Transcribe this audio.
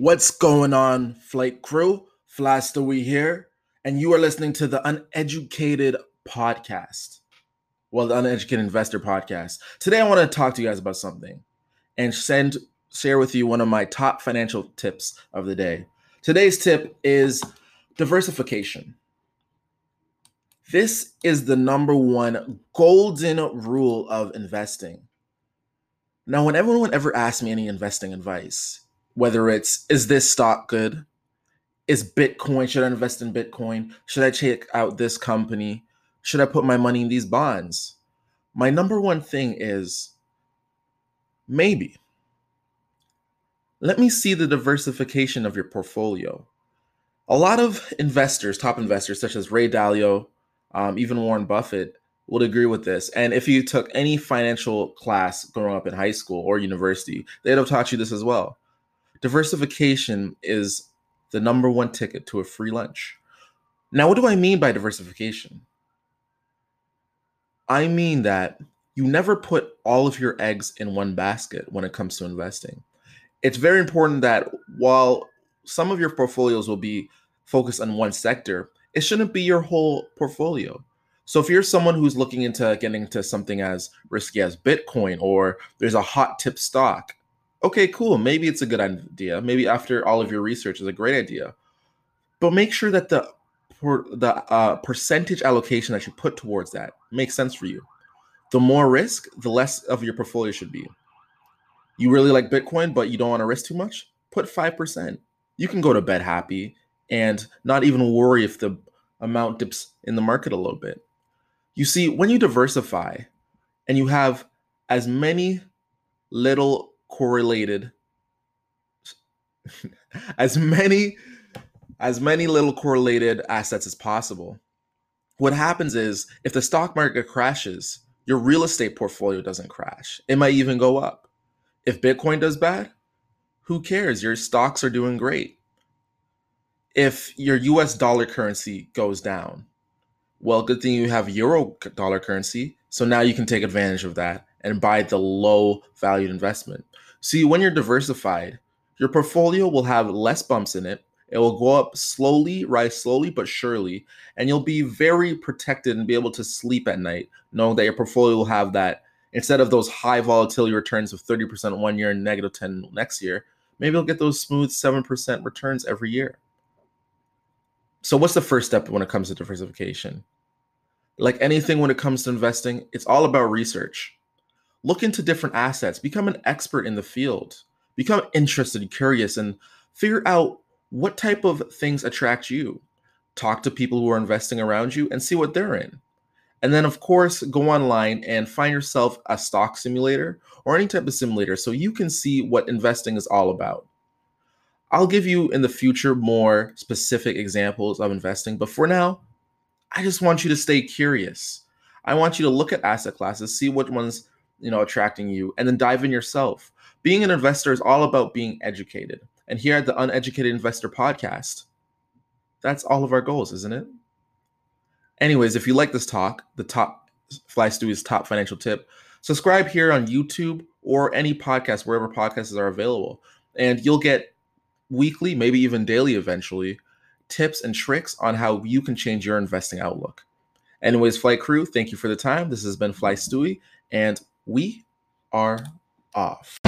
What's going on, flight crew? Fly Stewie here, and you are listening to the Uneducated Podcast. Well, the Uneducated Investor Podcast. Today, I want to talk to you guys about something and send share with you one of my top financial tips of the day. Today's tip is diversification. This is the number one golden rule of investing. Now, when everyone ever asks me any investing advice, whether it's is this stock good? Is Bitcoin, should I invest in Bitcoin? Should I check out this company? Should I put my money in these bonds? My number one thing is maybe. Let me see the diversification of your portfolio. A lot of investors, top investors such as Ray Dalio, um, even Warren Buffett, would agree with this. And if you took any financial class growing up in high school or university, they'd have taught you this as well. Diversification is the number one ticket to a free lunch. Now, what do I mean by diversification? I mean that you never put all of your eggs in one basket when it comes to investing. It's very important that while some of your portfolios will be focused on one sector, it shouldn't be your whole portfolio. So if you're someone who's looking into getting into something as risky as Bitcoin or there's a hot tip stock, okay, cool. Maybe it's a good idea. Maybe after all of your research is a great idea. But make sure that the the uh, percentage allocation that you put towards that makes sense for you. The more risk, the less of your portfolio should be. You really like Bitcoin, but you don't want to risk too much? Put 5%. You can go to bed happy and not even worry if the amount dips in the market a little bit. You see, when you diversify and you have as many little correlated as many as many little correlated assets as possible. What happens is if the stock market crashes, your real estate portfolio doesn't crash. It might even go up. If Bitcoin does bad, who cares? Your stocks are doing great. If your US dollar currency goes down, well, good thing you have euro dollar currency. So now you can take advantage of that and buy the low valued investment. See, when you're diversified, your portfolio will have less bumps in it. It will go up slowly, rise slowly but surely, and you'll be very protected and be able to sleep at night, knowing that your portfolio will have that instead of those high volatility returns of 30% one year and negative 10 next year, maybe you'll get those smooth 7% returns every year. So, what's the first step when it comes to diversification? Like anything when it comes to investing, it's all about research. Look into different assets, become an expert in the field, become interested and curious, and figure out what type of things attract you. Talk to people who are investing around you and see what they're in. And then, of course, go online and find yourself a stock simulator or any type of simulator so you can see what investing is all about. I'll give you in the future more specific examples of investing, but for now, I just want you to stay curious. I want you to look at asset classes, see what ones you know attracting you and then dive in yourself. Being an investor is all about being educated. And here at the uneducated investor podcast that's all of our goals isn't it? Anyways if you like this talk the top fly stewie's top financial tip subscribe here on youtube or any podcast wherever podcasts are available and you'll get weekly maybe even daily eventually tips and tricks on how you can change your investing outlook. Anyways flight crew thank you for the time. This has been fly stewie and we are off.